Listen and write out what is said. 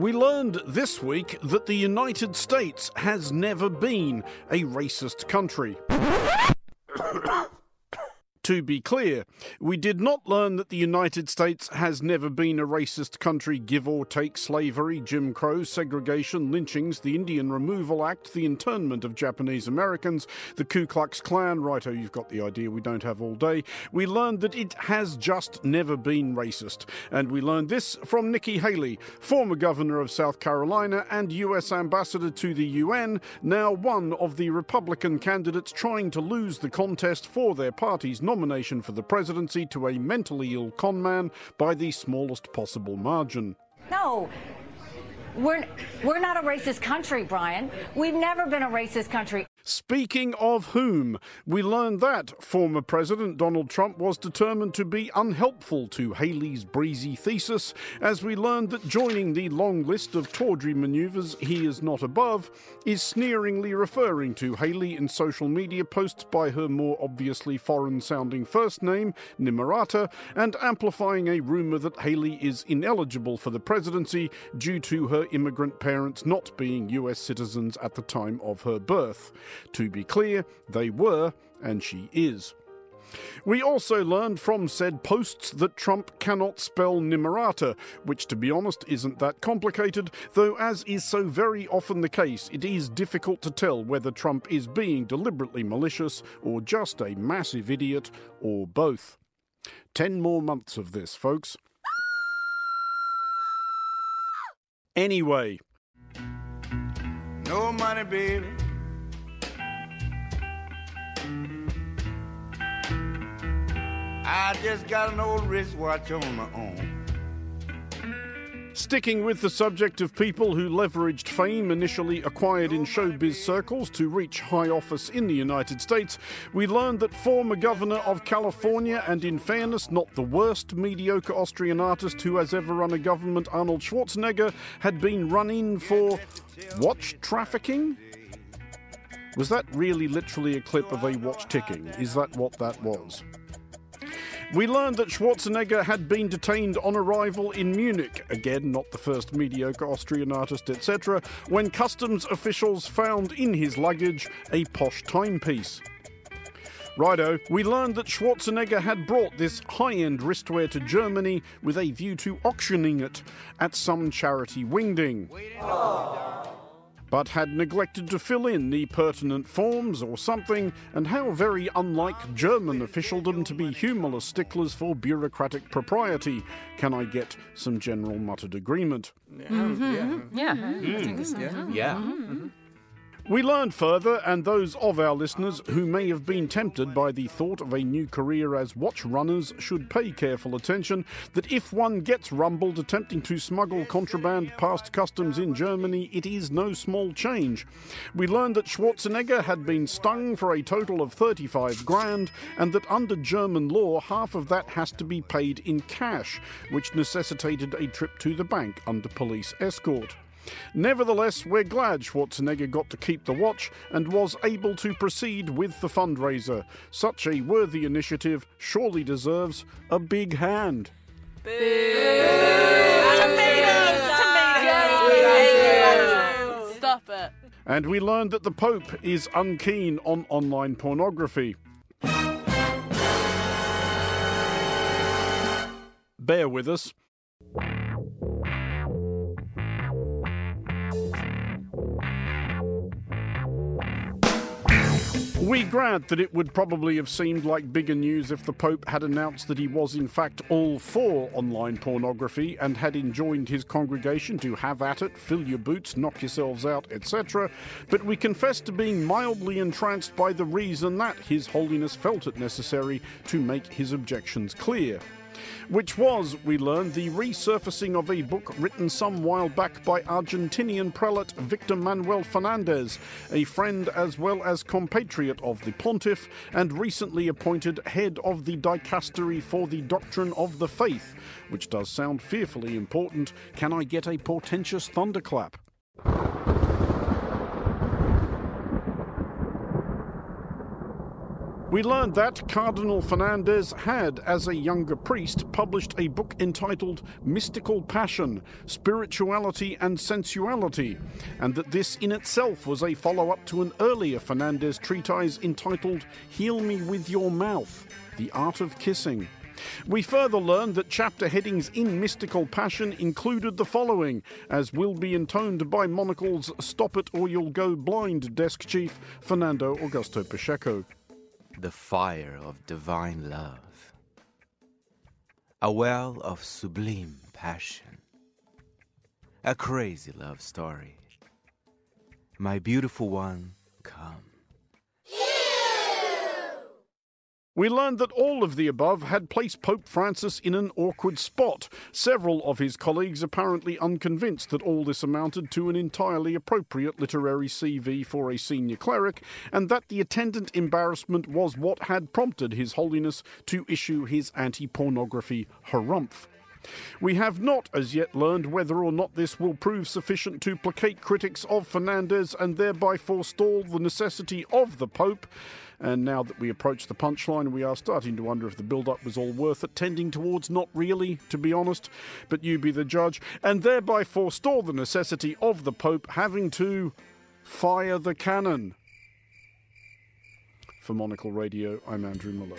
We learned this week that the United States has never been a racist country. To be clear, we did not learn that the United States has never been a racist country, give or take slavery, Jim Crow, segregation, lynchings, the Indian Removal Act, the internment of Japanese Americans, the Ku Klux Klan. Righto, oh, you've got the idea, we don't have all day. We learned that it has just never been racist. And we learned this from Nikki Haley, former governor of South Carolina and US ambassador to the UN, now one of the Republican candidates trying to lose the contest for their party's nomination for the presidency to a mentally ill conman by the smallest possible margin. No. We're, we're not a racist country, Brian. We've never been a racist country. Speaking of whom, we learned that former President Donald Trump was determined to be unhelpful to Haley's breezy thesis, as we learned that joining the long list of tawdry maneuvers he is not above is sneeringly referring to Haley in social media posts by her more obviously foreign sounding first name, Nimrata, and amplifying a rumor that Haley is ineligible for the presidency due to her immigrant parents not being US citizens at the time of her birth. To be clear, they were, and she is. We also learned from said posts that Trump cannot spell Nimrata, which to be honest isn't that complicated, though as is so very often the case, it is difficult to tell whether Trump is being deliberately malicious or just a massive idiot or both. Ten more months of this, folks. Anyway. No money, baby. I just got an old wristwatch on my own. Sticking with the subject of people who leveraged fame initially acquired in showbiz circles to reach high office in the United States, we learned that former governor of California, and in fairness, not the worst mediocre Austrian artist who has ever run a government, Arnold Schwarzenegger, had been run in for watch trafficking? Was that really literally a clip of a watch ticking? Is that what that was? We learned that Schwarzenegger had been detained on arrival in Munich, again, not the first mediocre Austrian artist, etc., when customs officials found in his luggage a posh timepiece. Righto, we learned that Schwarzenegger had brought this high end wristwear to Germany with a view to auctioning it at some charity wingding but had neglected to fill in the pertinent forms or something, and how very unlike German officialdom to be humorless sticklers for bureaucratic propriety. Can I get some general muttered agreement? Mm-hmm. Yeah. Mm-hmm. I think so. Yeah. Mm-hmm. yeah. Mm-hmm. We learned further, and those of our listeners who may have been tempted by the thought of a new career as watch runners should pay careful attention, that if one gets rumbled attempting to smuggle contraband past customs in Germany, it is no small change. We learned that Schwarzenegger had been stung for a total of 35 grand, and that under German law, half of that has to be paid in cash, which necessitated a trip to the bank under police escort. Nevertheless, we're glad Schwarzenegger got to keep the watch and was able to proceed with the fundraiser. Such a worthy initiative surely deserves a big hand. Stop it. And we learned that the Pope is unkeen on online pornography. Bear with us. We grant that it would probably have seemed like bigger news if the Pope had announced that he was in fact all for online pornography and had enjoined his congregation to have at it, fill your boots, knock yourselves out, etc. But we confess to being mildly entranced by the reason that His Holiness felt it necessary to make his objections clear which was, we learned, the resurfacing of a book written some while back by Argentinian prelate Victor Manuel Fernandez, a friend as well as compatriot of the pontiff, and recently appointed head of the dicastery for the doctrine of the faith, which does sound fearfully important. Can I get a portentous thunderclap? We learned that Cardinal Fernandez had, as a younger priest, published a book entitled Mystical Passion Spirituality and Sensuality, and that this in itself was a follow up to an earlier Fernandez treatise entitled Heal Me with Your Mouth The Art of Kissing. We further learned that chapter headings in Mystical Passion included the following, as will be intoned by Monocle's Stop It or You'll Go Blind desk chief, Fernando Augusto Pacheco the fire of divine love, a well of sublime passion, a crazy love story. My beautiful one, come. We learned that all of the above had placed Pope Francis in an awkward spot, several of his colleagues apparently unconvinced that all this amounted to an entirely appropriate literary CV for a senior cleric, and that the attendant embarrassment was what had prompted His Holiness to issue his anti pornography harumph. We have not as yet learned whether or not this will prove sufficient to placate critics of Fernandez and thereby forestall the necessity of the Pope. And now that we approach the punchline, we are starting to wonder if the build up was all worth it, tending towards not really, to be honest. But you be the judge, and thereby forestall the necessity of the Pope having to fire the cannon. For Monocle Radio, I'm Andrew Mueller.